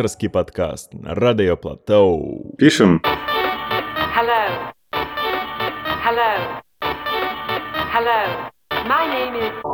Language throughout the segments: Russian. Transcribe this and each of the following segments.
авторський подкаст на Радіо Платоу. Пишем. Hello. Hello. Hello. My name is...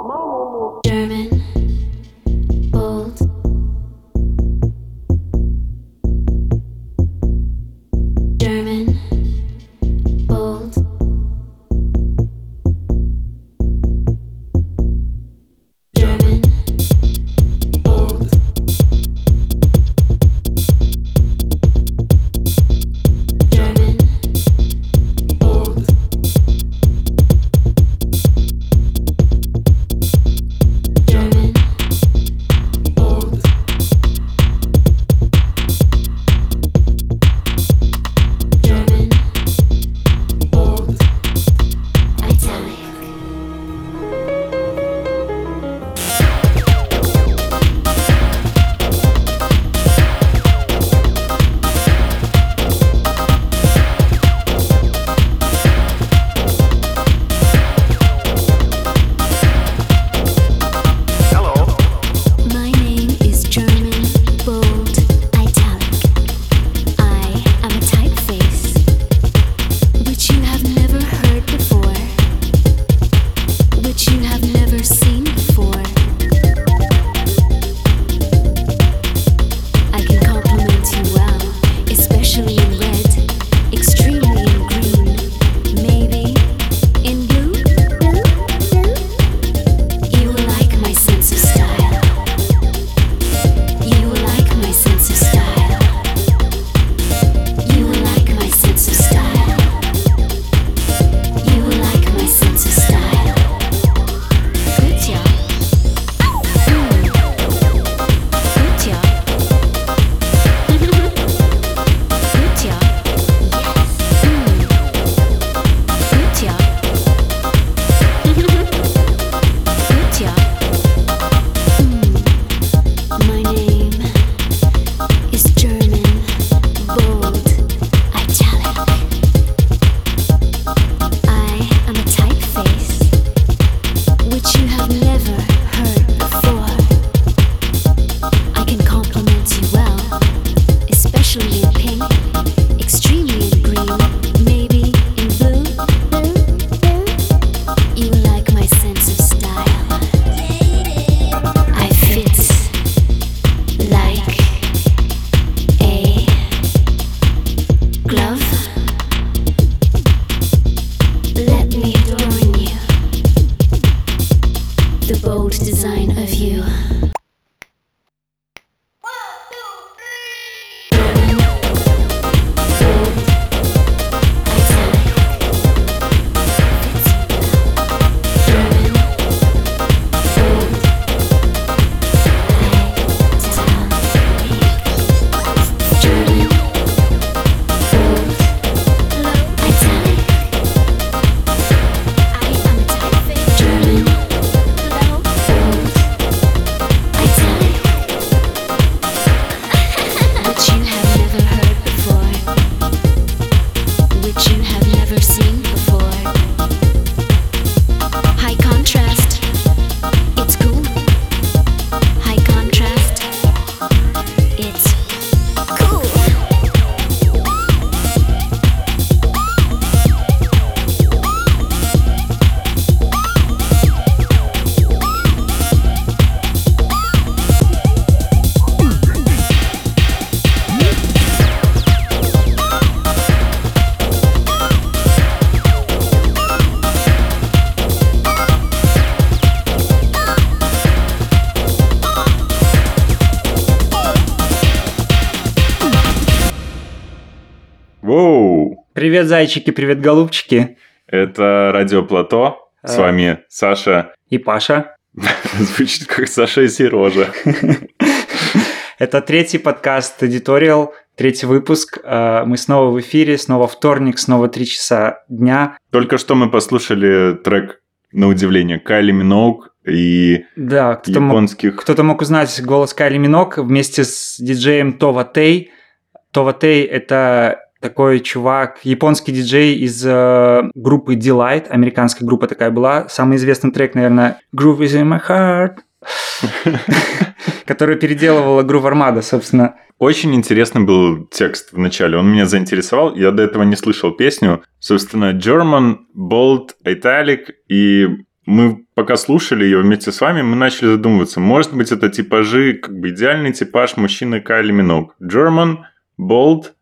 It's Привет, зайчики, привет, голубчики. Это Радио Плато. С вами Саша. И Паша. Звучит как Саша и Сережа. Это третий подкаст Editorial, третий выпуск. А, мы снова в эфире, снова вторник, снова три часа дня. Только что мы послушали трек, на удивление, Кайли Миноук и да, кто японских... Кто-то мог узнать голос Кайли Минок вместе с диджеем Това Тей. Това Тей — это такой чувак, японский диджей из э, группы Delight, американская группа такая была. Самый известный трек, наверное, Groove is in my heart, который переделывала Groove Armada, собственно. Очень интересный был текст в начале, он меня заинтересовал, я до этого не слышал песню. Собственно, German, Bold, Italic, и мы пока слушали ее вместе с вами, мы начали задумываться, может быть, это типажи, как бы идеальный типаж мужчины Кайли Миног. German, Bold,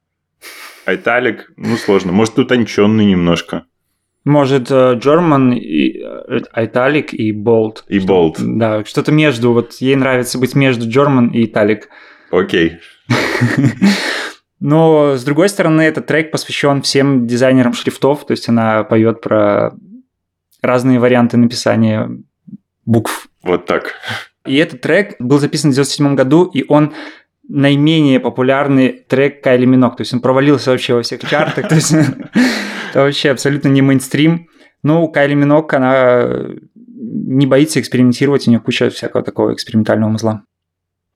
Italic, ну сложно, может, утонченный немножко. Может, э, German, и, э, Italic и Bold. И Bold. Да, что-то между. Вот ей нравится быть между German и Italic. Окей. Но, с другой стороны, этот трек посвящен всем дизайнерам шрифтов, то есть она поет про разные варианты написания букв. Вот так. И этот трек был записан в 97 году, и он наименее популярный трек Кайли Минок. То есть он провалился вообще во всех чартах. То есть это вообще абсолютно не мейнстрим. Ну, Кайли Минок, она не боится экспериментировать, у нее куча всякого такого экспериментального музла.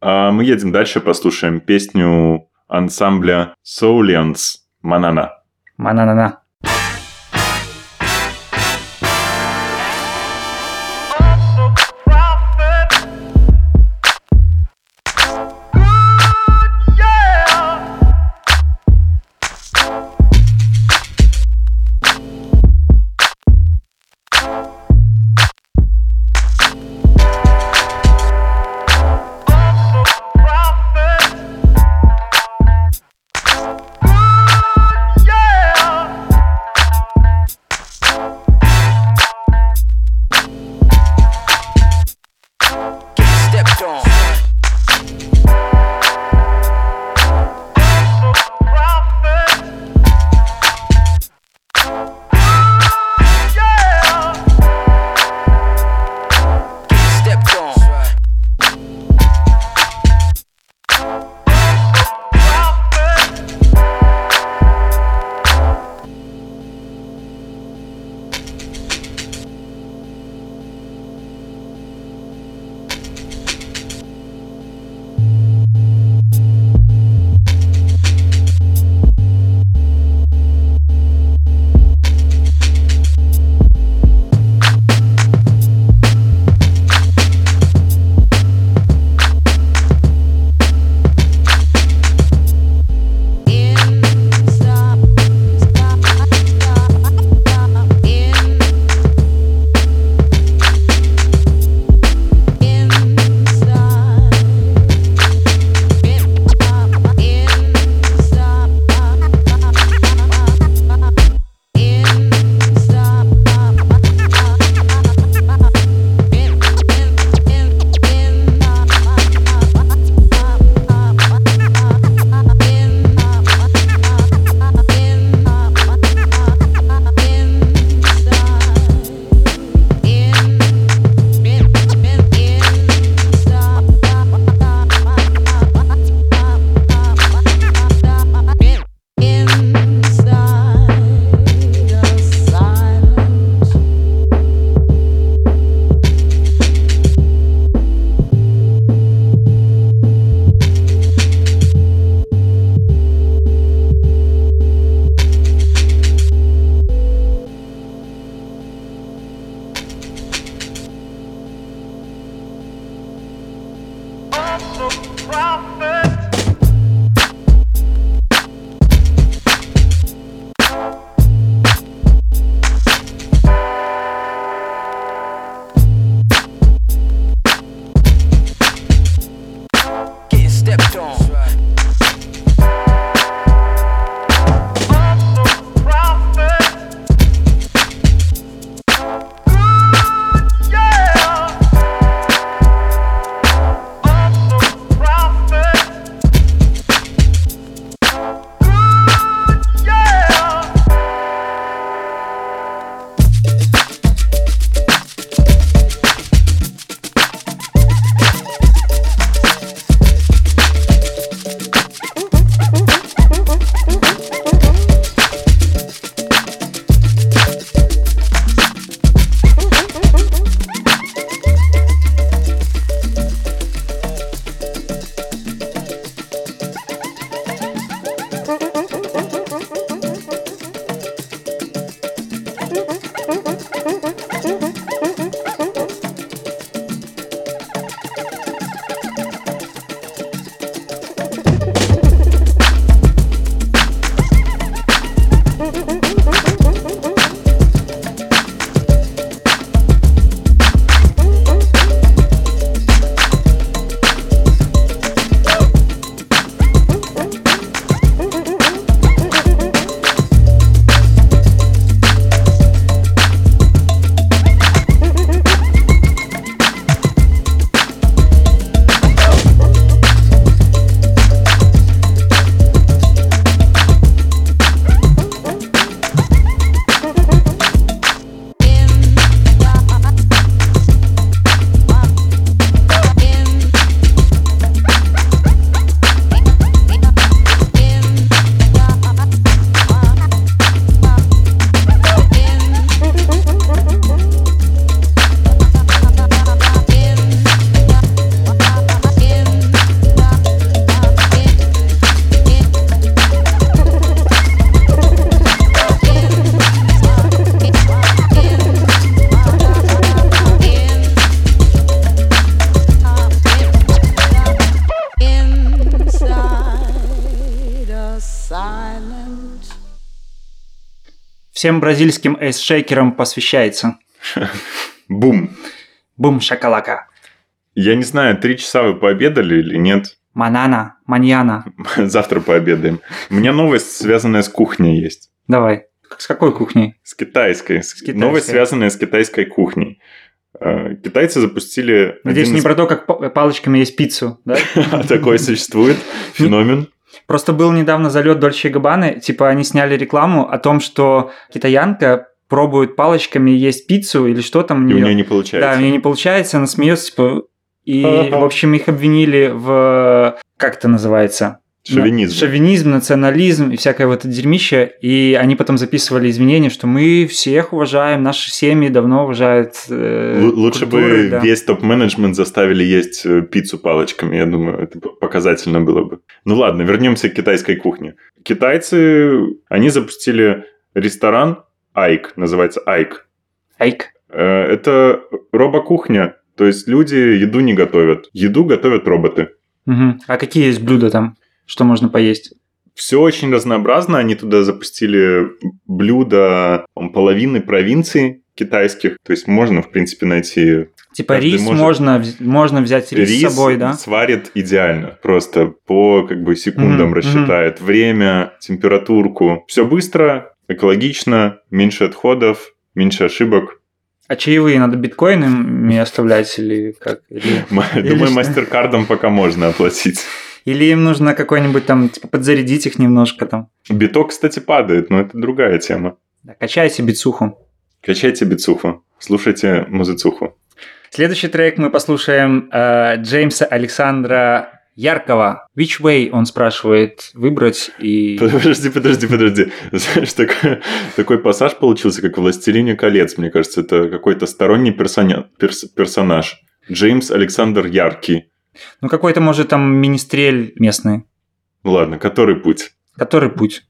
А мы едем дальше, послушаем песню ансамбля Soulians «Манана». Мананана. Всем бразильским эйс-шейкерам посвящается. Бум. Бум шакалака. Я не знаю, три часа вы пообедали или нет? Манана, маньяна. Завтра пообедаем. У меня новость, связанная с кухней, есть. Давай. С какой кухней? С китайской. С китайской. Новость, связанная с китайской кухней. Э, Китайцы запустили... Надеюсь, один не из- про то, как па- палочками есть пиццу, да? Такой существует феномен. Просто был недавно залет Дольче Габаны, типа они сняли рекламу о том, что китаянка пробует палочками есть пиццу или что там у И у нее не Да, у получается. нее не получается, она смеется, типа, и, в общем, их обвинили в, как это называется? Шовинизм. Шовинизм, национализм и всякое вот это дерьмище. И они потом записывали извинения, что мы всех уважаем, наши семьи давно уважают э, Л- Лучше культуры, бы да. весь топ-менеджмент заставили есть э, пиццу палочками. Я думаю, это показательно было бы. Ну ладно, вернемся к китайской кухне. Китайцы, они запустили ресторан Айк, называется Айк. Айк. Э, Это робокухня, то есть люди еду не готовят. Еду готовят роботы. Мгм. А какие есть блюда там? Что можно поесть? Все очень разнообразно. Они туда запустили блюда половины провинций китайских. То есть можно, в принципе, найти Типа Каждый рис может- можно, можно взять рис, с собой, да? сварит идеально. Просто по как бы секундам Мгм, рассчитает время, температурку. Все быстро, экологично, меньше отходов, меньше ошибок. А чаевые надо биткоинами оставлять или как? Или, Думаю, мастер-кардом пока можно оплатить. Или им нужно какой-нибудь там, типа, подзарядить их немножко там. Биток, кстати, падает, но это другая тема. Да, качайте бицуху. Качайте бицуху, слушайте музыцуху. Следующий трек мы послушаем э, Джеймса Александра Яркого. Which way, он спрашивает, выбрать и... Подожди, подожди, подожди. Знаешь, такой, такой пассаж получился, как в «Властелине колец». Мне кажется, это какой-то сторонний персоня- перс- персонаж. Джеймс Александр Яркий. Ну, какой-то, может, там министрель местный. Ну ладно, который путь? Который путь?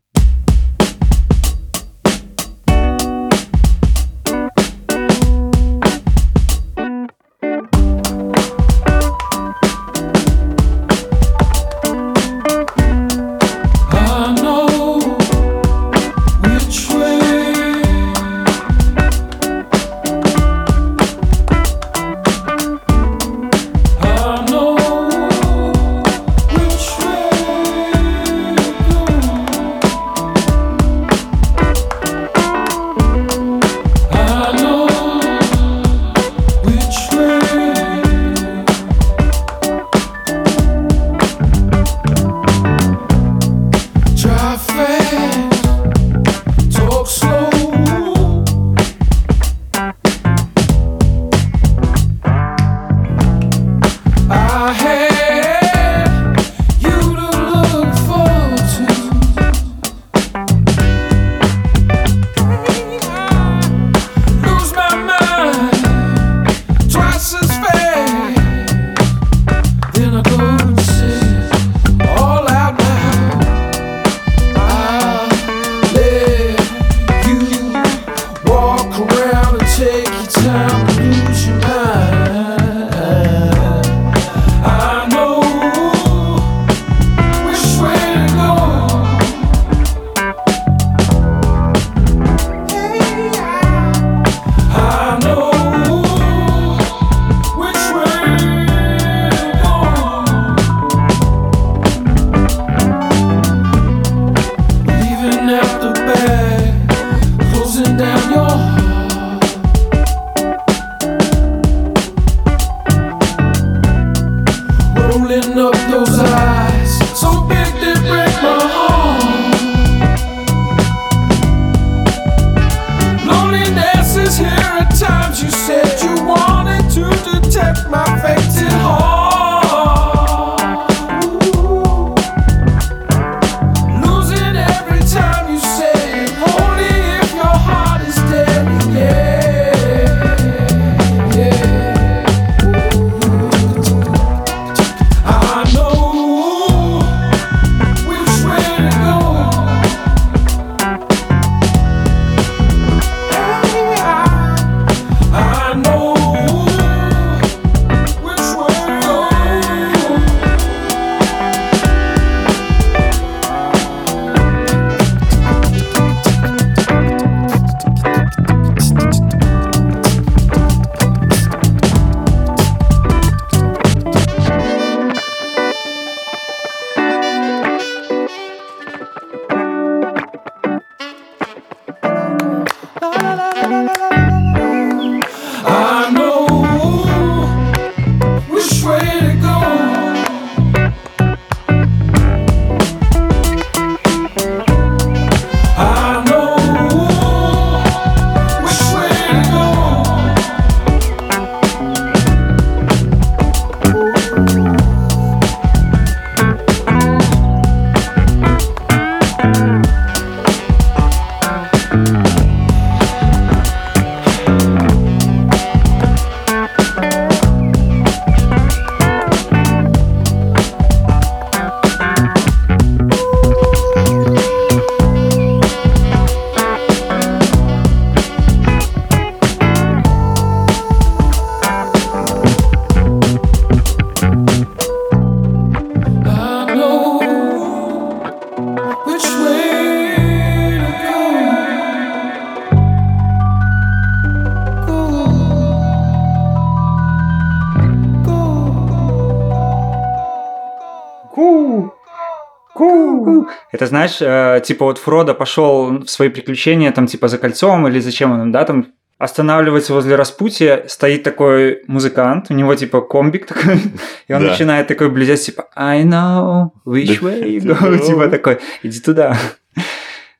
Это знаешь, э, типа вот Фродо пошел в свои приключения, там типа за кольцом или зачем он, да, там останавливается возле распутья, стоит такой музыкант, у него типа комбик такой, и он Да. начинает такой близять, типа I know which way you go, типа такой, иди туда.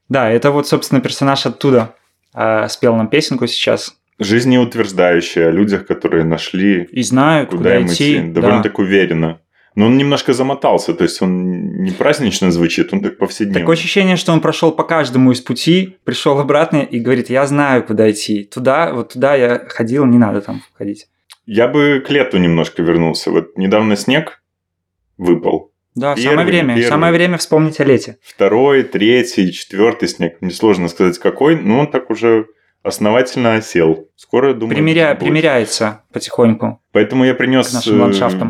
Да, это вот, собственно, персонаж оттуда э, спел нам песенку сейчас. Жизнеутверждающая о людях, которые нашли, И знают, куда, куда, им идти, идти. довольно да. так уверенно. Но он немножко замотался, то есть он не празднично звучит, он так повседневно. Такое ощущение, что он прошел по каждому из пути, пришел обратно и говорит, я знаю, куда идти. Туда, вот туда я ходил, не надо там ходить. Я бы к лету немножко вернулся. Вот недавно снег выпал. Да, Первый, самое время. первый. Самое время вспомнить о лете. Второй, третий, четвертый снег. Несложно сказать какой, но он так уже основательно осел. Скоро, думаю, Примеря-. Примеряется потихоньку. Поэтому я принес э,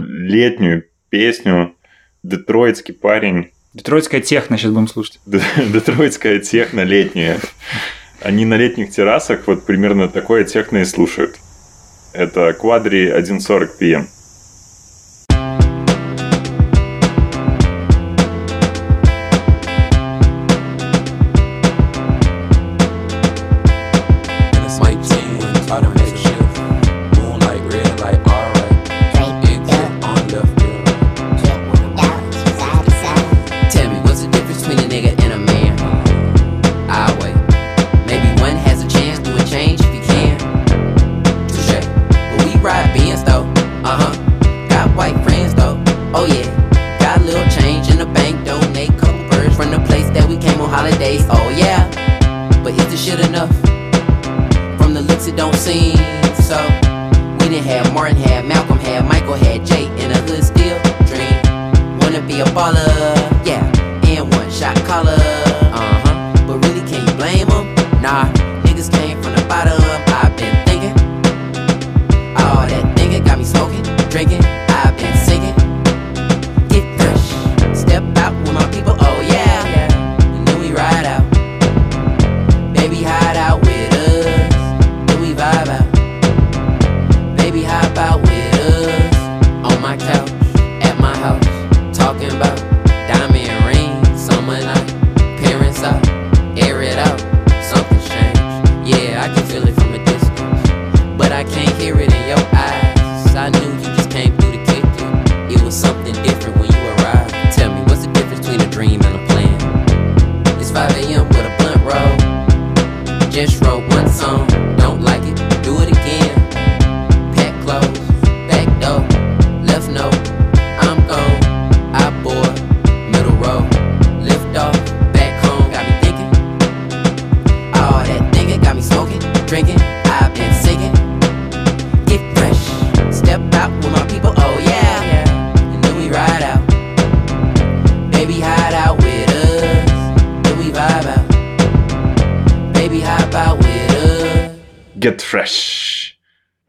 летнюю песню «Детройтский парень». Детройтская техно сейчас будем слушать. Детройтская техно летняя. Они на летних террасах вот примерно такое техно и слушают. Это Quadri 1.40 PM.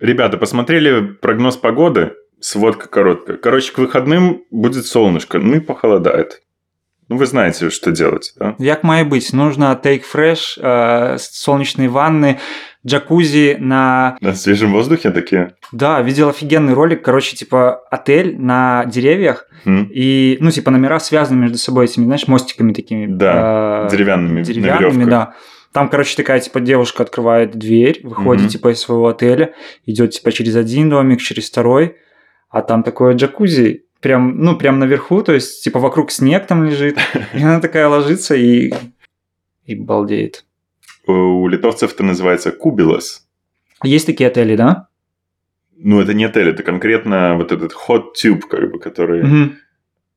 Ребята, посмотрели прогноз погоды? Сводка короткая. Короче, к выходным будет солнышко, ну и похолодает. Ну, вы знаете, что делать, да? Як має быть? Нужно take fresh, э, солнечные ванны, джакузи на... На свежем воздухе такие. Да, видел офигенный ролик, короче, типа отель на деревьях, М, и, ну, типа номера связаны между собой этими, знаешь, мостиками такими. Да, э, деревянными, деревянными, да. Там, короче, такая, типа, девушка открывает дверь, выходит, Мгм. типа, из своего отеля, идет, типа, через один домик, через второй, а там такое джакузи, прям, ну, прям наверху, то есть, типа, вокруг снег там лежит, и она такая ложится и... и балдеет. У литовцев это называется кубилос. Есть такие отели, да? Ну, это не отель, это конкретно вот этот hot tube, как бы, который Мгм.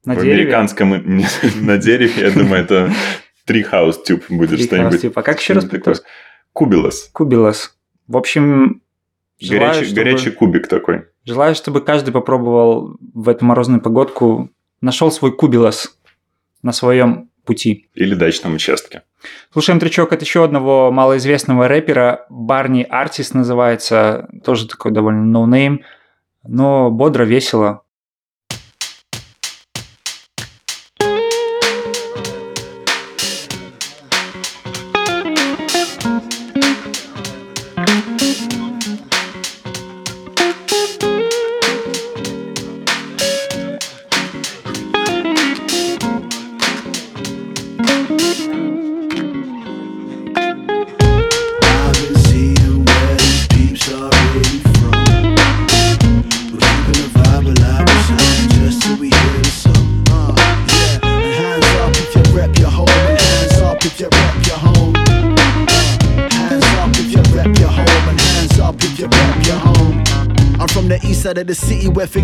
На в дереве? американском на дереве, я думаю, это treehouse tube будет что-нибудь. А как еще раз по-русски? Кубилос. Кубилос. В общем, желаю, Горячий, чтобы- горячий кубик такой. желаю, чтобы каждый попробовал в эту морозную погодку, нашел свой кубилос на своем пути. Или дачном участке. Слушаем тречок от еще одного малоизвестного рэпера. Барни Артист называется. Тоже такой довольно ноунейм. Но бодро, весело.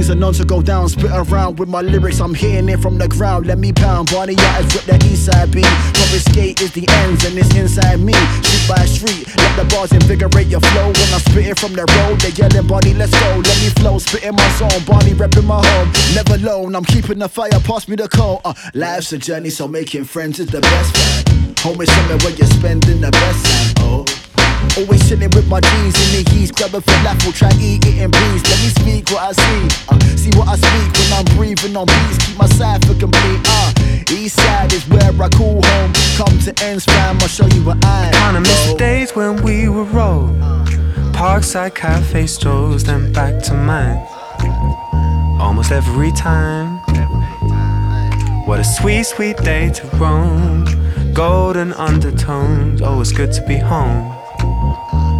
Things are known to go down. Spit around with my lyrics, I'm hitting it from the ground. Let me pound. Barney Yachts rip the east side beat. The skate is the ends and it's inside me. Street by street, let the bars invigorate your flow. When I spit it from the road, they yelling, Barney, let's go. Let me flow, spit in my song. Barney repping my home. Never alone, I'm keeping the fire, pass me the coal. Uh, life's a journey, so making friends is the best friend. Home is somewhere where you're spending the best time. Oh. Always chilling with my G's in the heat, grab a falafel, try eat it in peace. Let me speak what I see, uh, see what I speak when I'm breathing on beats. Keep my cipher complete. Uh, east side is where I call home. Come to ends, fam, I'll show you what I am. Kinda miss the days when we were rolled. Parkside cafe strolls, then back to mine. Almost every time. What a sweet, sweet day to roam. Golden undertones. always good to be home.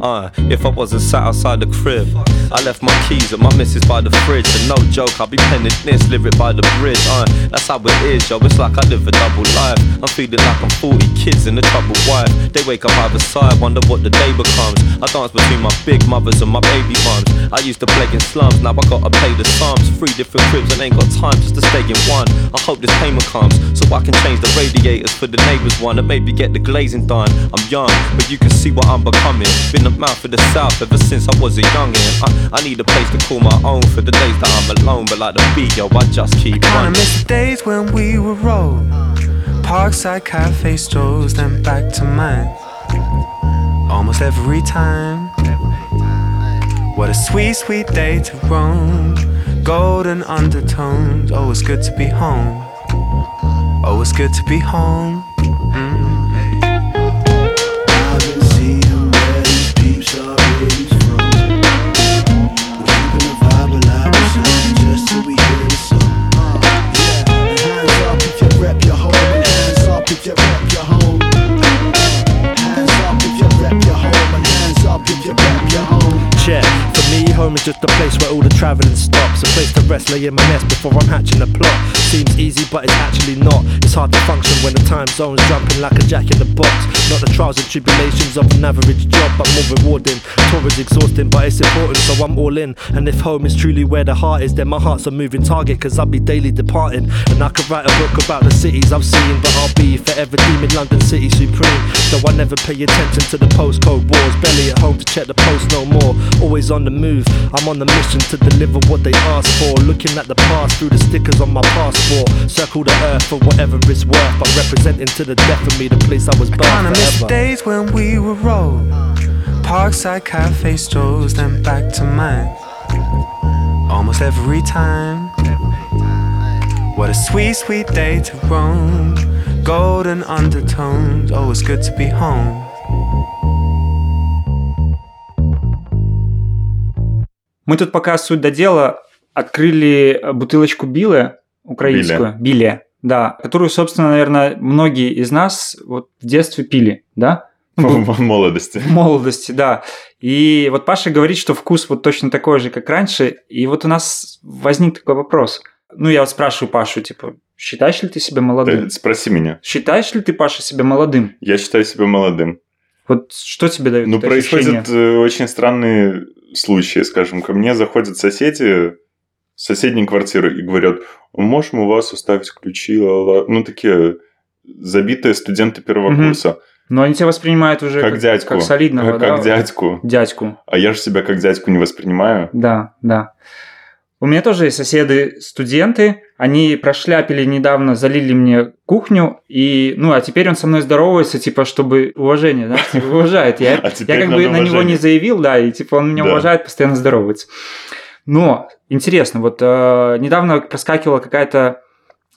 Uh, if I wasn't sat outside the crib, I left my keys at my missus by the fridge. And no joke, I'll be penning this lyric by the bridge. Uh, that's how it is, yo. It's like I live a double life. I'm feeling like I'm 40 kids and a troubled wife. They wake up either side, wonder what the day becomes. I dance between my big mothers and my baby mums. I used to play in slums, now I gotta pay the sums. Three different cribs and ain't got time just to stay in one. I hope this payment comes so I can change the radiators for the neighbours one and maybe get the glazing done. I'm young, but you can see what I'm becoming. Been a mouth of the south ever since I was a youngin'. I, I need a place to call my own for the days that I'm alone, but like the beat, yo, I just keep Kinda running. miss the days when we were rolled. Parkside cafe strolls, then back to mine. Almost every time. What a sweet, sweet day to roam. Golden undertones. Oh, it's good to be home. Oh, it's good to be home. Home is just a place where all the travelling stops. A place to rest, lay in my nest before I'm hatching a plot. Seems easy, but it's actually not. It's hard to function when the time zone's jumping like a jack in the box. Not the trials and tribulations of an average job, but more rewarding. Tour is exhausting, but it's important, so I'm all in. And if home is truly where the heart is, then my heart's a moving target, cause I'll be daily departing. And I could write a book about the cities I've seen, but I'll be forever deeming London City supreme. Though I never pay attention to the postcode wars, barely at home to check the post no more. Always on the move, I'm on the mission to deliver what they ask for. Looking at the past through the stickers on my passport. Circle the earth for whatever it's worth, but representing to the death of me the place I was born Kinda miss the days when we were rolled. Parkside cafe strolls, then back to mine. Almost every time. What a sweet, sweet day to roam. Golden undertones. always good to be home. Мы тут пока суть до дела открыли э, бутылочку Билы украинскую. Биле. Да, которую, собственно, наверное, многие из нас вот в детстве пили, да? Ну, В молодости. В молодости, да. И вот Паша говорит, что вкус вот точно такой же, как раньше. И вот у нас возник такой вопрос. Ну, я вот спрашиваю Пашу, типа, считаешь ли ты себя молодым? Ты Спроси меня. Считаешь ли ты, Паша, себя молодым? Я считаю себя молодым. Вот что тебе дает Ну, это ощущение? происходят э, очень странные случаи, скажем. Ко мне заходят соседи с соседней квартиры и говорят, можем у вас оставить ключи? ла-ла». Ну, такие забитые студенты первого Мгм. курса. Но они тебя воспринимают уже Как дядьку. как солидного, Как, да? как дядьку. Дядьку. А я же себя как дядьку не воспринимаю. Да, да. У меня тоже есть соседы студенты, они прошляпили недавно, залили мне кухню, и, ну, а теперь он со мной здоровается, типа, чтобы уважение, да, типа, уважает. Я, А я как бы надо на него уважение. не заявил, да, и типа он меня Да. уважает, постоянно здоровается. Но, интересно, вот э, недавно проскакивала какая-то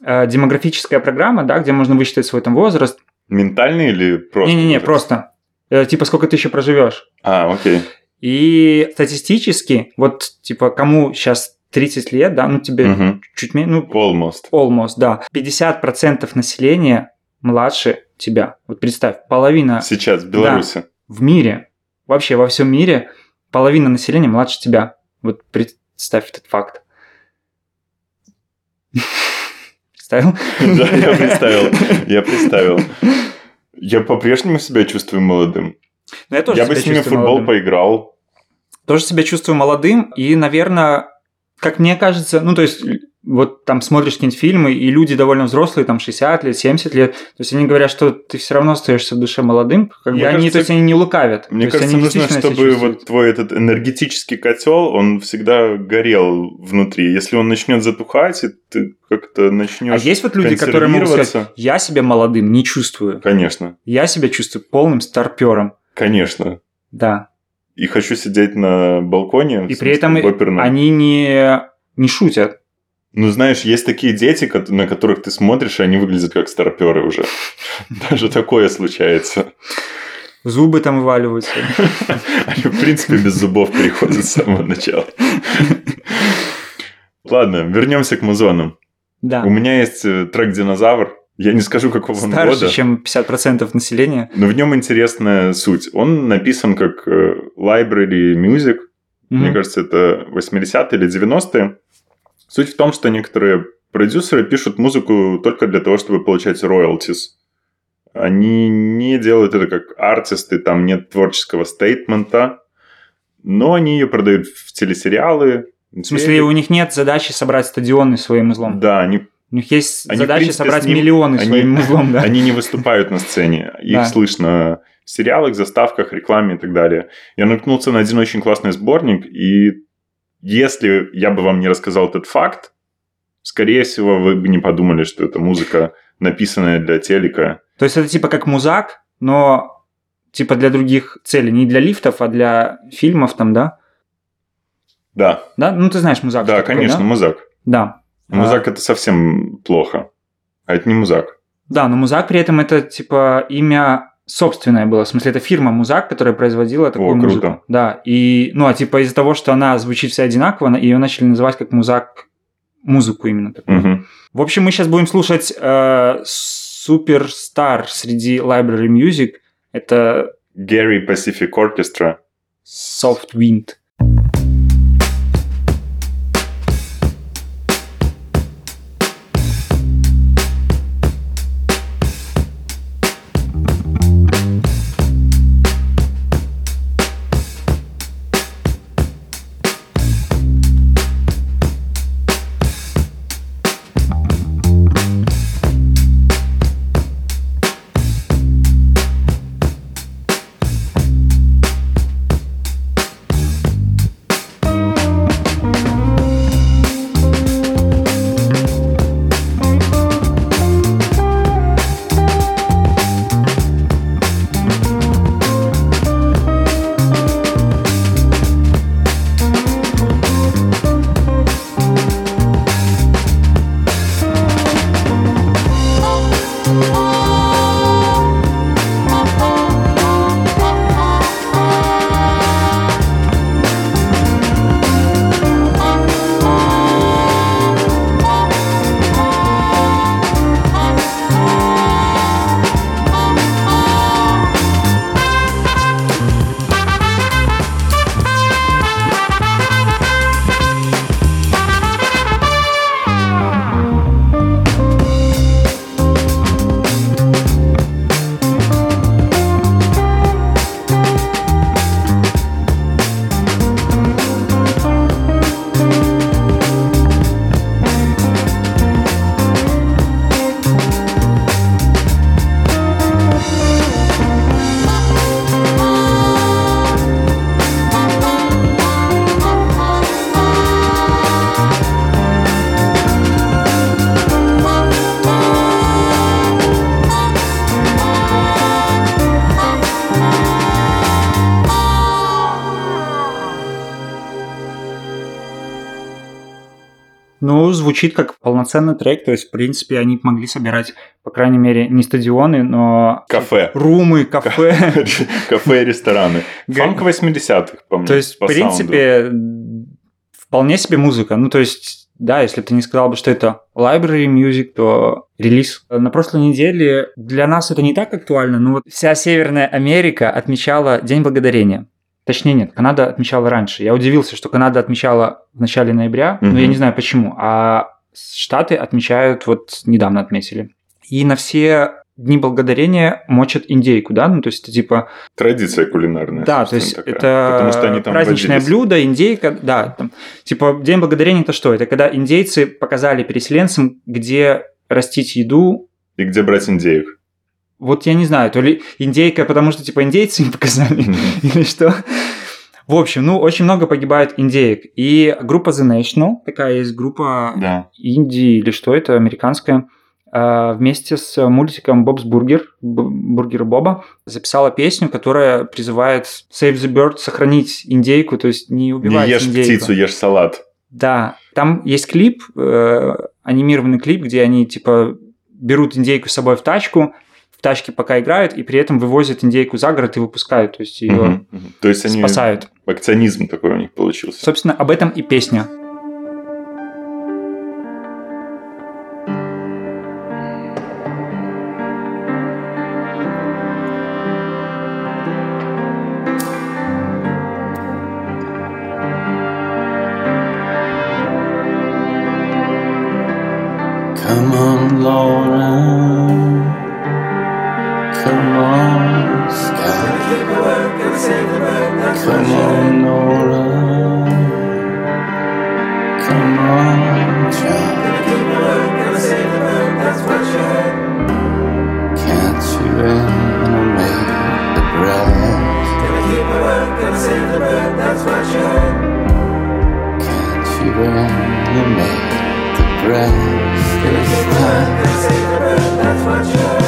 э, демографическая программа, да, где можно высчитать свой там возраст. Ментальный или просто? Не-не-не, просто. Э, типа, сколько ты еще проживешь. А, окей. И статистически, вот, типа, кому сейчас 30 лет, да, ну тебе Мгм. чуть меньше, ну, Almost. almost, да. 50% населения младше тебя. Вот представь, половина Сейчас, в Беларуси. в мире, вообще во всем мире, половина населения младше тебя. Вот представь этот факт. Представил? Да, я представил. Я представил. Я по-прежнему себя чувствую молодым. Ну, я тоже Я бы с ними в футбол молодым. поиграл. Тоже себя чувствую молодым, и, наверное, как мне кажется, ну, то есть, вот там смотришь какие-нибудь фильмы, и люди довольно взрослые, там 60 лет, 70 лет, то есть они говорят, что ты все равно остаешься в душе молодым, как бы они, кажется, то есть они не лукавят. Мне То кажется, нужно, чтобы вот твой этот энергетический котел, он всегда горел внутри. Если он начнет затухать, и ты как-то А начнешь есть вот люди, которые могут сказать, я себя молодым не чувствую, Конечно, я себя чувствую полным старпером, конечно. да. И хочу сидеть на балконе. И при этом оперном. они не, не шутят. Ну, знаешь, есть такие дети, на которых ты смотришь, и они выглядят как старперы уже. Даже такое случается. Зубы там вываливаются. Они, в принципе, без зубов переходят с самого начала. Ладно, вернемся к музонам. Да. У меня есть э, трек «Динозавр». Я не скажу, какого он Старше, года, чем 50% населения. но в нем интересная суть. Он написан как э, library music. Мне Мгм. кажется, это 80-е или 90-е. Суть в том, что некоторые продюсеры пишут музыку только для того, чтобы получать royalties. Они не делают это как артисты, там нет творческого стейтмента, но они ее продают в телесериалы. В смысле, у них нет задачи собрать стадионы своим узлом. Да, они У них есть Они, задача принципе, собрать ним- миллионы они- своим узлом, да. Они не выступают на сцене. Их Да. слышно в сериалах, заставках, рекламе и так далее. Я наткнулся на один очень классный сборник, и если я бы вам не рассказал этот факт, скорее всего, вы бы не подумали, что это музыка, написанная для телека. То есть это типа как музак, но типа для других целей. Не для лифтов, а для фильмов там, да? Да, Да? Ну, ты знаешь музак. да, что такое, конечно, да? музак. Да. Музак это совсем плохо. А это не музак. Да, но музак при этом это типа имя собственное было. В смысле, это фирма Музак, которая производила такую О, круто. музыку. Да. И, ну, а типа из-за того, что она звучит вся одинаково, ее начали называть как музак музыку именно такую. Мгм. В общем, мы сейчас будем слушать э, суперстар среди library music. Это Gary Pacific Orchestra. Soft Wind. Ну, звучит как полноценный трек, то есть, в принципе, они могли собирать, по крайней мере, не стадионы, но Кафе. румы, кафе. Кафе и рестораны. Фанк 80-х, по мне, То есть, в принципе, вполне себе музыка. Ну, то есть, да, если бы ты не сказал бы, что это library music, то релиз. На прошлой неделе для нас это не так актуально, но вот вся Северная Америка отмечала День Благодарения. Точнее, нет, Канада отмечала раньше. Я удивился, что Канада отмечала в начале ноября, но я не знаю почему. А Штаты отмечают, вот недавно отметили. И на все дни благодарения мочат индейку, да? Ну, то есть, это типа Традиция кулинарная. да, то есть такая. это Потому что они там праздничное водились. блюдо, индейка, да, там, типа День благодарения это что? Это когда индейцы показали переселенцам, где растить еду. И где брать индеек? Вот я не знаю, то ли индейка, потому что типа индейцы им показали, или что. В общем, ну, очень много погибает индеек. И группа The National, такая есть группа Да. Индии или что это, американская, а, вместе с мультиком Боб's Бургер, Боба, записала песню, которая призывает Save the Bird, сохранить индейку, то есть не Не убивать ешь индейку. птицу, ешь салат. Да, там есть клип, э, анимированный клип, где они типа берут индейку с собой в тачку, в тачке пока играют, и при этом вывозят индейку за город и выпускают, то есть ее Мгм, мгм. То есть они... спасают. Акционизм такой у них получился. Собственно, об этом и песня. when you make the breath. If you the that's what you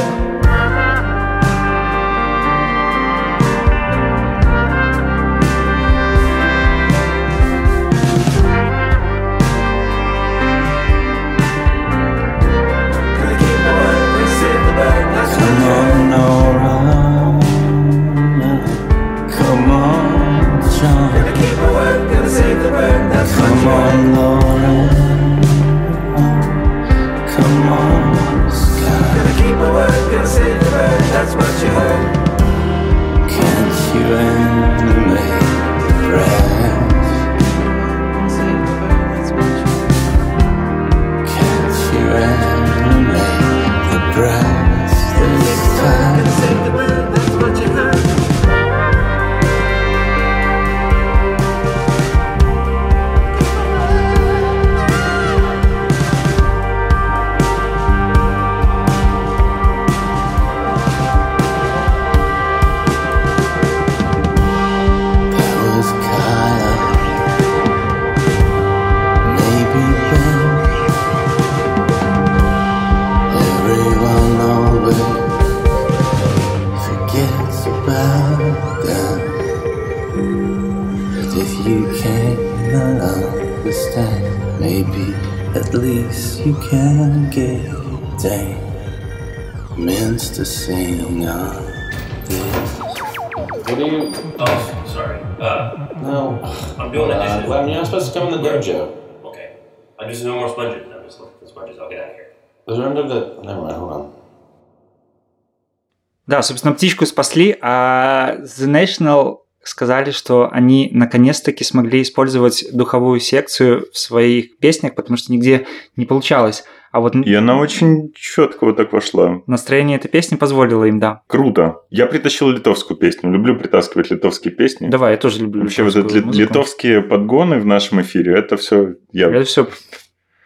собственно, птичку спасли, а The National сказали, что они наконец-таки смогли использовать духовую секцию в своих песнях, потому что нигде не получалось. А вот И она очень четко вот так вошла. настроение этой песни позволило им, да. Круто. Я притащил литовскую песню. Люблю притаскивать литовские песни. Давай, я тоже люблю Вообще вот эти музыку. литовские подгоны в нашем эфире, это все я Это все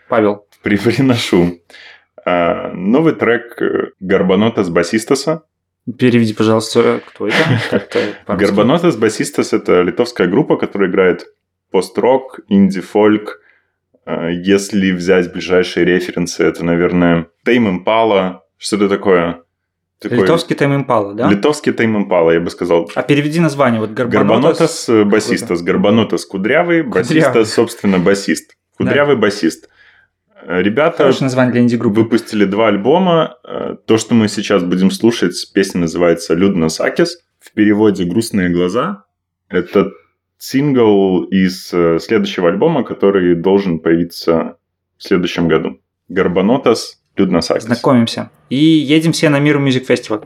Павел. при- приношу. А, новый трек э, Гарбанотас Басистоса. Переведи, пожалуйста, кто это? Гарбанотас Басистос – это литовская группа, которая играет пост-рок, инди-фольк. А, Если взять ближайшие референсы, это, наверное, Тейм Импала. Что это такое? Такой- Литовский Тайм Импала, да? Литовский Тейм Импала, я бы сказал. А переведи название. Вот. Гарбанотас э, басистос. Гарбанотас кудрявый, басистос, собственно, басист. Кудрявый басист. Э, Ребята Хорошее название для инди-группы. выпустили два альбома. Э, То, что мы сейчас будем слушать, песня называется «Людно Сакис». В переводе «Грустные глаза». Это сингл из э, следующего альбома, который должен появиться в следующем году. Горбанотас, Людносакис. Знакомимся. И едем все на Мир Music Festival.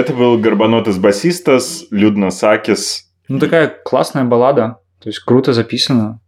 Это был Горбанотес Басистас, Людна Сакис. Ну, такая классная баллада. То есть круто записано.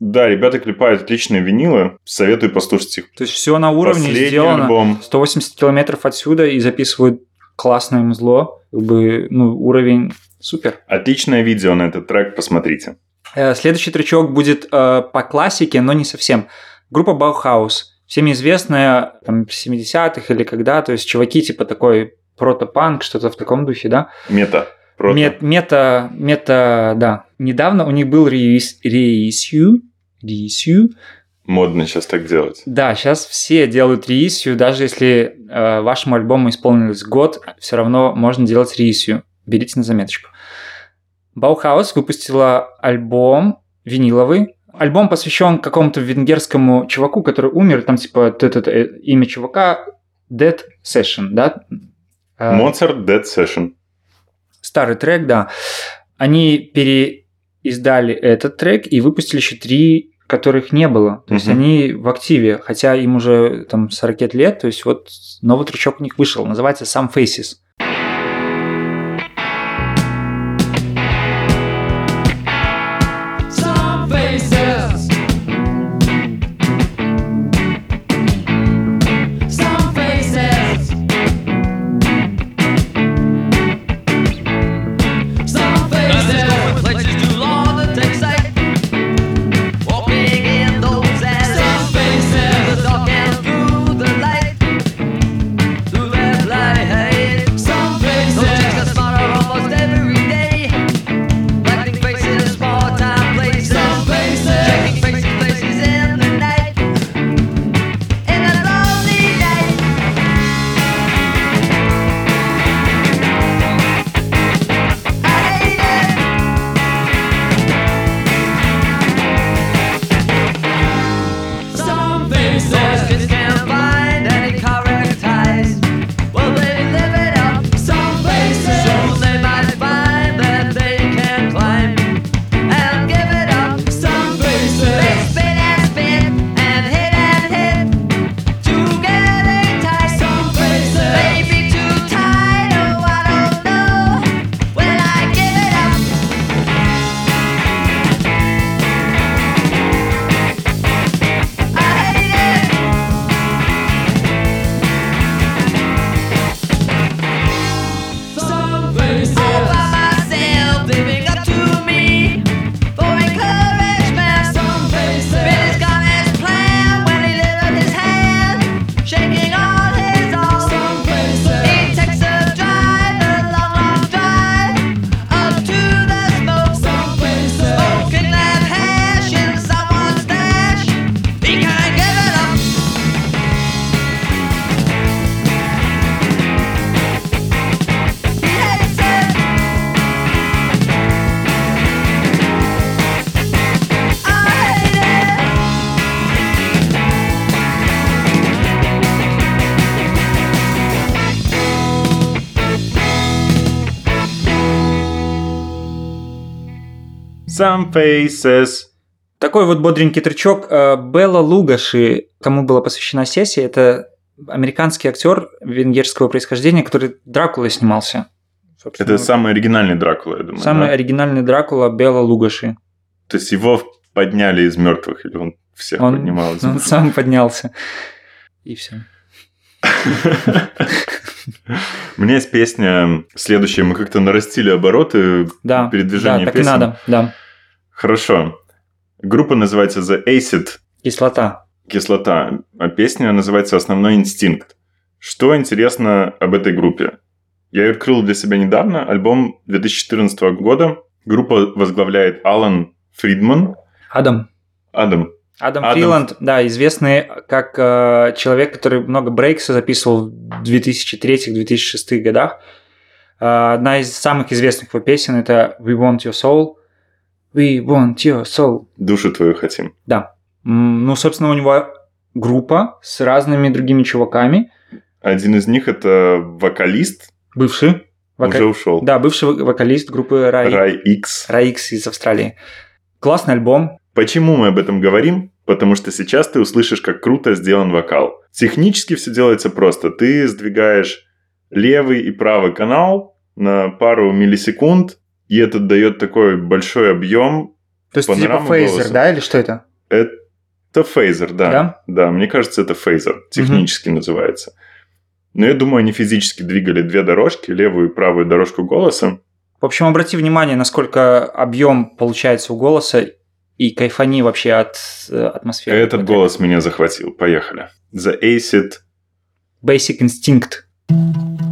Да, ребята клепают отличные винилы. Советую послушать их. То есть все на уровне Последний сделано. альбом. 180 километров отсюда и записывают классное музло. Как бы, ну, уровень супер. Отличное видео на этот трек, посмотрите. Э, Следующий тречок будет э, по классике, но не совсем. Группа Bauhaus. Всем известная, там, 70-х или когда, то есть чуваки типа такой протопанк, что-то в таком духе, да? Мета. Прото. Мет- мета, мета, да. Недавно у них был реис- реисью, реисью. Модно сейчас так делать. Да, сейчас все делают реисью, даже если э, вашему альбому исполнилось год, все равно можно делать реисью. Берите на заметочку. Баухаус выпустила альбом виниловый. Альбом посвящен какому-то венгерскому чуваку, который умер. Там типа т- т- т- имя чувака Dead Session, да? Э, Mozart Dead Session. старый трек, да. Они переиздали этот трек и выпустили еще три, которых не было. То есть они в активе, хотя им уже там 40 лет. То есть вот новый тречок у них вышел, называется Some Faces. Some Faces. Такой вот бодренький тречок. Э, Белла Лугаши, кому была посвящена сессия, это американский актер венгерского происхождения, который Дракула снимался. Собственно, Это самый оригинальный Дракула, я думаю. самый да? оригинальный Дракула Белла Лугаши. То есть его подняли из мертвых, или он всех Он, поднимал из он сам поднялся. И все. У меня есть песня следующая. Мы как-то нарастили обороты Да, передвижения да, так песен. и надо, да. Хорошо. Группа называется The Acid. Кислота. Кислота. А песня называется «Основной инстинкт». Что интересно об этой группе? Я ее открыл для себя недавно. Альбом 2014 года. Группа возглавляет Алан Фридман. Адам. Адам. Адам, Адам. Фриланд, да, известный как э, человек, который много брейкса записывал в 2003-2006 годах. Э, одна из самых известных его песен это We Want Your Soul. We Want Your Soul. Душу твою хотим. Да. Ну, собственно, у него группа с разными другими чуваками. Один из них это вокалист. Бывший. Уже ушел. Да, бывший вок- вокалист группы Рай. Рай X. Рай X из Австралии. Классный альбом. Почему мы об этом говорим? Потому что сейчас ты услышишь, как круто сделан вокал. Технически все делается просто. Ты сдвигаешь левый и правый канал на пару миллисекунд, и это дает такой большой объем. То есть типа фейзер, голоса. да, или что это? Это фейзер, да. Да? Да, мне кажется, это фейзер. Технически называется. Но я думаю, они физически двигали две дорожки, левую и правую дорожку голоса. В общем, обрати внимание, насколько объем получается у голоса и кайфани вообще от э, атмосферы. Этот голос меня захватил. Поехали. The Acid. Basic Instinct.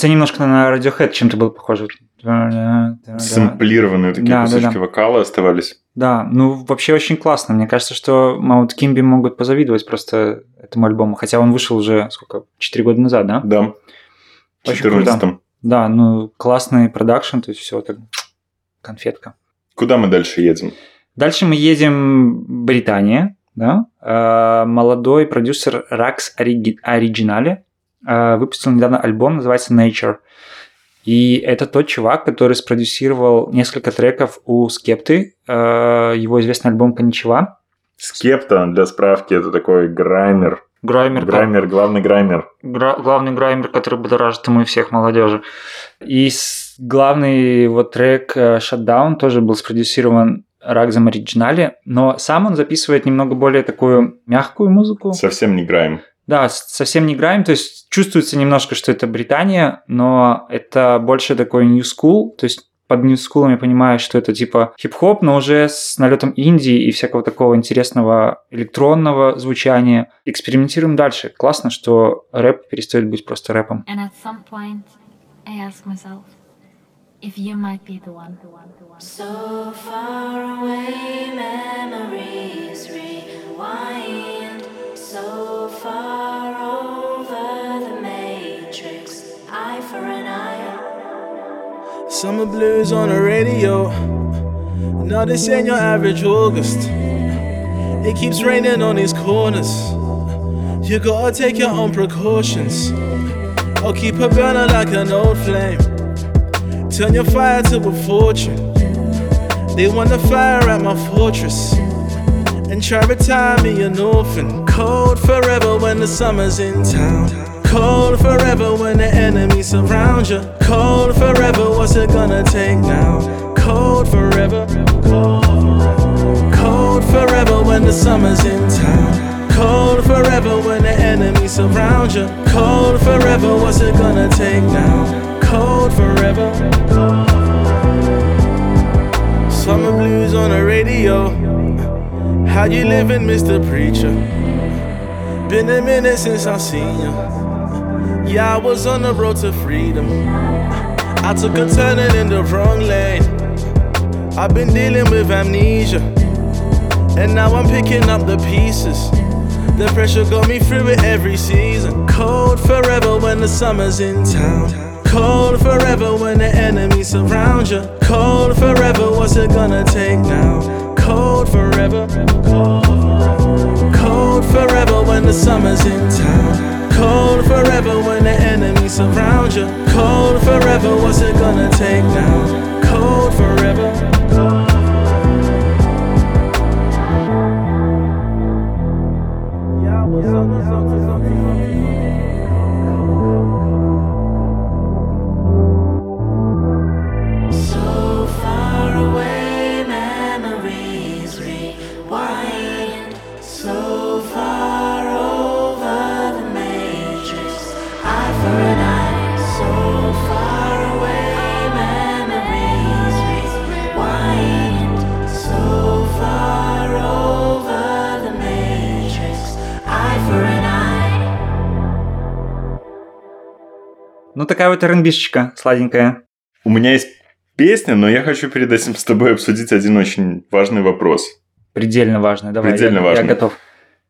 В конце немножко на Radiohead чем-то был похож. Сэмплированные такие Да, да, кусочки да. вокала оставались. Да, ну вообще очень классно. Мне кажется, что Маунт Кимби могут позавидовать просто этому альбому. Хотя он вышел уже сколько? Четыре года назад, да? Да. В Очень круто. 14 Да, ну классный продакшн, то есть все так конфетка. Куда мы дальше едем? Дальше мы едем Британия, да. Э, Молодой продюсер Rax э, выпустил недавно альбом, называется Nature. И это тот чувак, который спродюсировал несколько треков у Скепты, э, его известный альбом «Коничева». Скепта, для справки, это такой граймер. Граймер. Граймер, главный граймер. Гра- главный граймер, который будоражит мы всех молодежи. И с- главный вот трек э, Shutdown тоже был спродюсирован Рагзом Оригинале, но сам он записывает немного более такую мягкую музыку. Совсем не грайм. Да, совсем не грайм, то есть чувствуется немножко, что это Британия, но это больше такой new school, то есть под ньюскулом я понимаю, что это типа хип-хоп, но уже с налетом Индии и всякого такого интересного электронного звучания. Экспериментируем дальше. Классно, что рэп перестает быть просто рэпом. And at some point, I ask myself if you might be the one. So far away, memories rewind. So far over the matrix, eye for an eye. Summer blues on the radio. No, this ain't your average August. It keeps raining on these corners. You gotta take your own precautions. Or keep it burning like an old flame. Turn your fire to a fortune. They want the fire at my fortress. And try to tie me an orphan. Cold forever when the summer's in town. Cold forever when the enemy surround you. Cold forever, what's it gonna take now? Cold forever. Cold forever when the summer's in town. Cold forever when the enemy surround you. Cold forever, what's it gonna take now? Cold forever. Summer blues on the radio. How you living, Mr. Preacher? Been a minute since I seen you. Yeah, I was on the road to freedom. I took a turning in the wrong lane. I've been dealing with amnesia. And now I'm picking up the pieces. The pressure got me through it every season. Cold forever when the summer's in town. Cold forever when the enemy surround you. Cold forever, what's it gonna take now? Cold forever. Cold forever when the summer's in town. Cold forever when the enemy surround you. Cold forever, what's it gonna take now? Такая вот рнбишечка сладенькая. У меня есть песня, но я хочу перед этим с тобой обсудить один очень важный вопрос. Предельно важно. Давай, Предельно я, важный. я готов.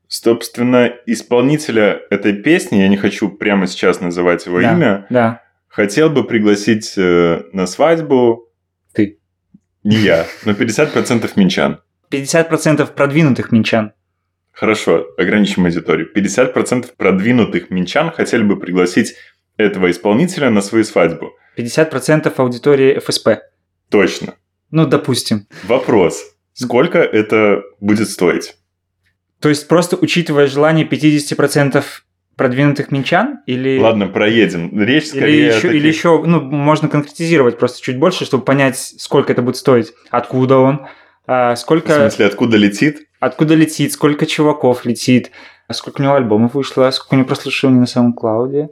Собственно, исполнителя этой песни, я не хочу прямо сейчас называть его Да, имя, Да. хотел бы пригласить э, на свадьбу... Ты. Не я, но 50% минчан. 50% продвинутых минчан. Хорошо, ограничим аудиторию. 50% продвинутых минчан хотели бы пригласить этого исполнителя на свою свадьбу. 50% аудитории ФСП. Точно. Ну, допустим. Вопрос. Сколько это будет стоить? То есть просто учитывая желание 50% продвинутых минчан или... Ладно, проедем. Речь Или скорее о еще, таких- или еще, ну, можно конкретизировать просто чуть больше, чтобы понять, сколько это будет стоить, откуда он, а, сколько... В смысле, откуда летит? Откуда летит, сколько чуваков летит, сколько у него альбомов вышло, сколько у него прослушиваний на самом клауде.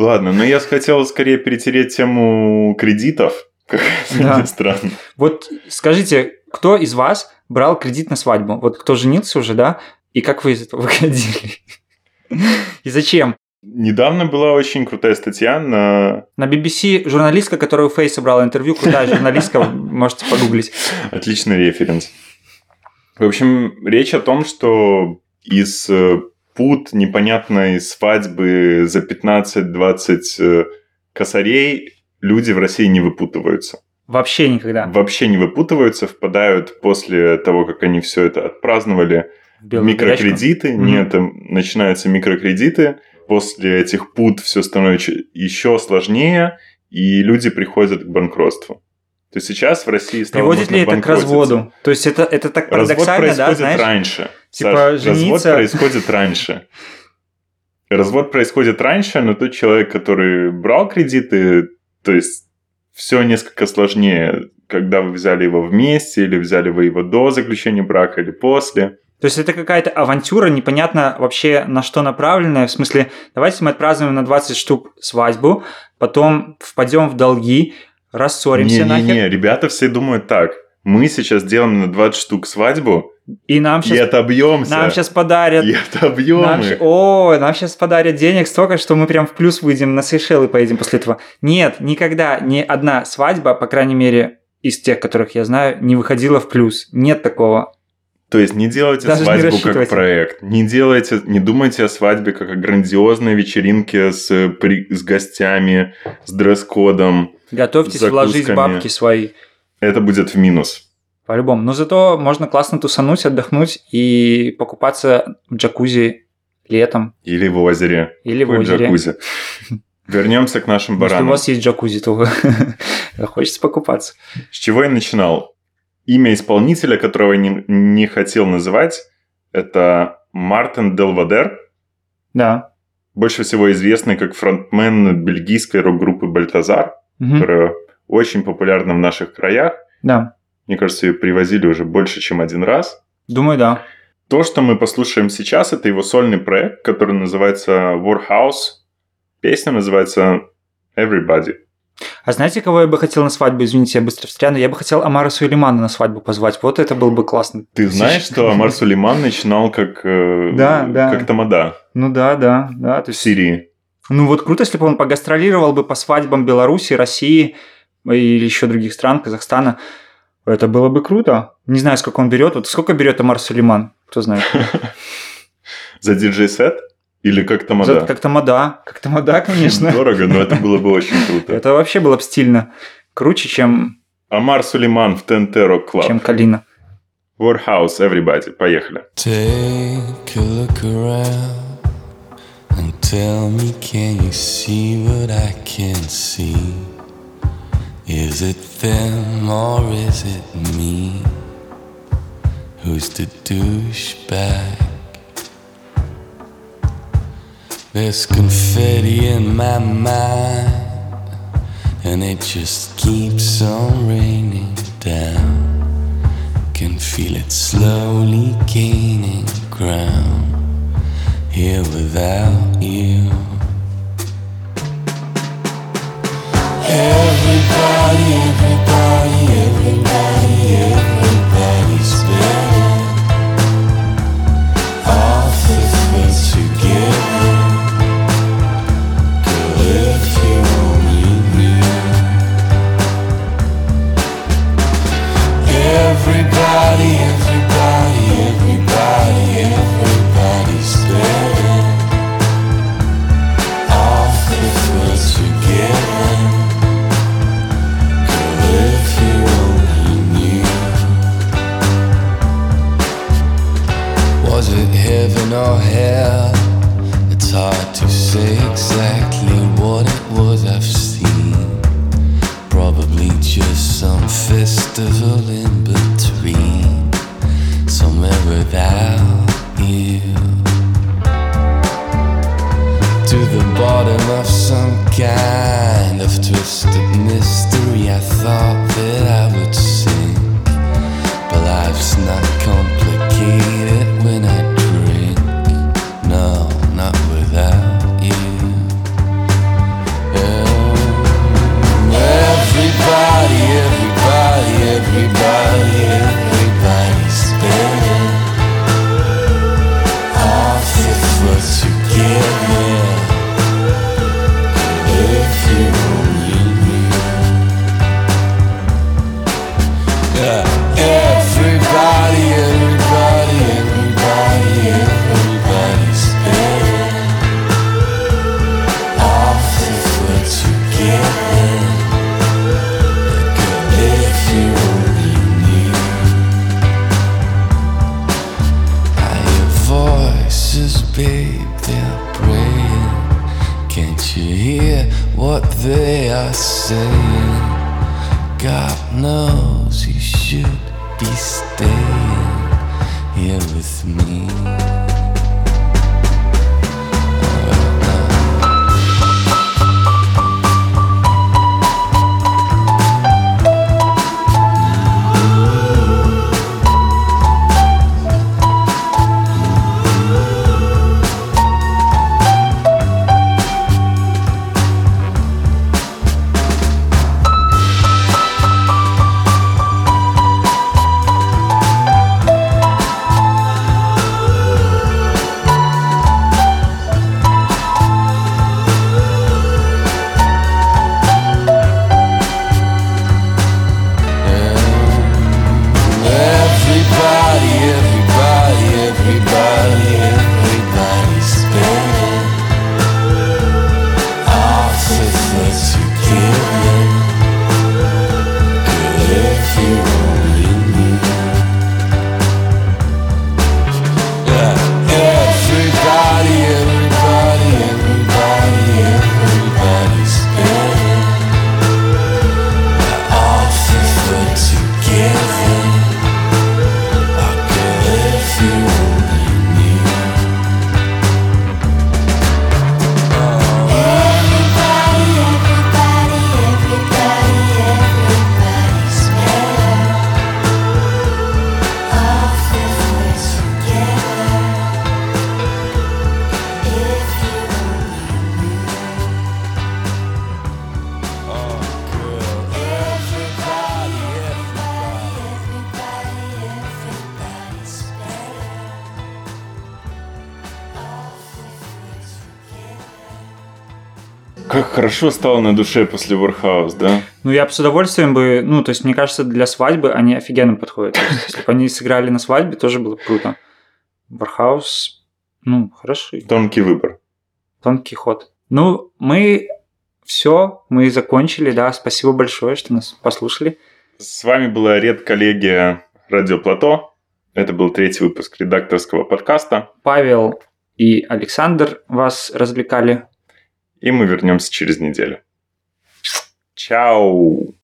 Ладно, но я хотел скорее перетереть тему кредитов. Как Да. странно. Вот скажите, кто из вас брал кредит на свадьбу? Вот кто женился уже, да? И как вы из этого выходили? И зачем? Недавно была очень крутая статья на... На BBC журналистка, которая у Фейса брала интервью, крутая журналистка, можете погуглить. Отличный референс. В общем, речь о том, что из э, пут непонятной свадьбы за 15-20 э, косарей люди в России не выпутываются. Вообще никогда. Вообще не выпутываются, впадают после того, как они все это отпраздновали, белую микрокредиты. горячку? Нет, там начинаются микрокредиты. После этих пут все становится еще сложнее, и люди приходят к банкротству. То есть сейчас в России стало Приводит ли это к разводу? То есть это, это так Развод парадоксально, да, происходит знаешь? раньше. Типа Саш, Развод жениться... происходит раньше. Развод происходит раньше, но тот человек, который брал кредиты, то есть все несколько сложнее, когда вы взяли его вместе, или взяли вы его до заключения брака, или после. То есть это какая-то авантюра, непонятно вообще на что направленная. В смысле, давайте мы отпразднуем на 20 штук свадьбу, потом впадем в долги, рассоримся нахер. Не-не-не, ребята все думают так. Мы сейчас делаем на 20 штук свадьбу, И нам и сейчас, отобьемся. нам сейчас подарят. И отобьем Нам их. О, нам сейчас подарят денег столько, что мы прям в плюс выйдем, на Сейшелы поедем после этого. Нет, никогда ни одна свадьба, по крайней мере, из тех, которых я знаю, не выходила в плюс. Нет такого. То есть не делайте Даже не свадьбу как рассчитывайте. проект. Не делайте, не думайте о свадьбе как о грандиозной вечеринке с, при- с гостями, с дресс-кодом. Готовьтесь вложить бабки свои. Это будет в минус. По-любому. Но зато можно классно тусануть, отдохнуть и покупаться в джакузи летом. Или в озере. Или в Ой, озере. джакузи. Вернемся к нашим Если у баранам. вас есть джакузи, то хочется покупаться. С чего я начинал? Имя исполнителя, которого я не, не хотел называть, это Мартин Делвадер. Да. Больше всего известный как фронтмен бельгийской рок-группы Бальтазар, Мгм. которая очень популярна в наших краях. Да. Мне кажется, ее привозили уже больше, чем один раз. Думаю, да. То, что мы послушаем сейчас, это его сольный проект, который называется Warhouse. Песня называется Everybody. А знаете, кого я бы хотел на свадьбу? Извините, я быстро встряну. Я бы хотел Амара Сулеймана на свадьбу позвать. Вот это был бы классно. Ты знаешь, что Амар Сулейман начинал как, э, Да, да. как тамада Ну да, да, да. То в Сирии? ну вот круто, если бы он погастролировал бы по свадьбам Беларуси, России или еще других стран, Казахстана. Это было бы круто. Не знаю, сколько он берет. Вот сколько берет Амар Сулейман? Кто знает? За диджей-сет? Или как За- тамада? Как тамада. Как тамада, конечно. Дорого, но это было бы очень круто. Это вообще было бы стильно. Круче, чем, Амар Сулейман в ТНТ Рок Клаб. чем Калина. Warhouse, everybody. Поехали. Take a look around and tell me, can you see what I can see? Is it them or is it me? Who's the douchebag? There's confetti in my mind, and it just keeps on raining down. Can feel it slowly gaining ground here without you. Everybody, everybody, everybody, everybody's better together. Girl, if you only knew. Everybody, your hair. Хорошо стало на душе после Warhouse, да? Ну, я бы с удовольствием бы, ну, то есть, мне кажется, для свадьбы они офигенно подходят. Есть, если бы они сыграли на свадьбе, тоже было бы круто. Бархаус, ну, хороший. Тонкий выбор. Тонкий ход. Ну, мы все, мы закончили, да. Спасибо большое, что нас послушали. С вами была редколлегия Радио Плато. Это был третий выпуск редакторского подкаста. Павел и Александр вас развлекали. И мы вернемся через неделю. Чао!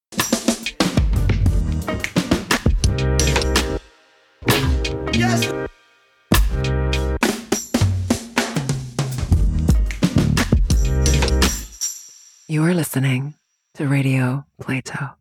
You are listening to Radio Plato.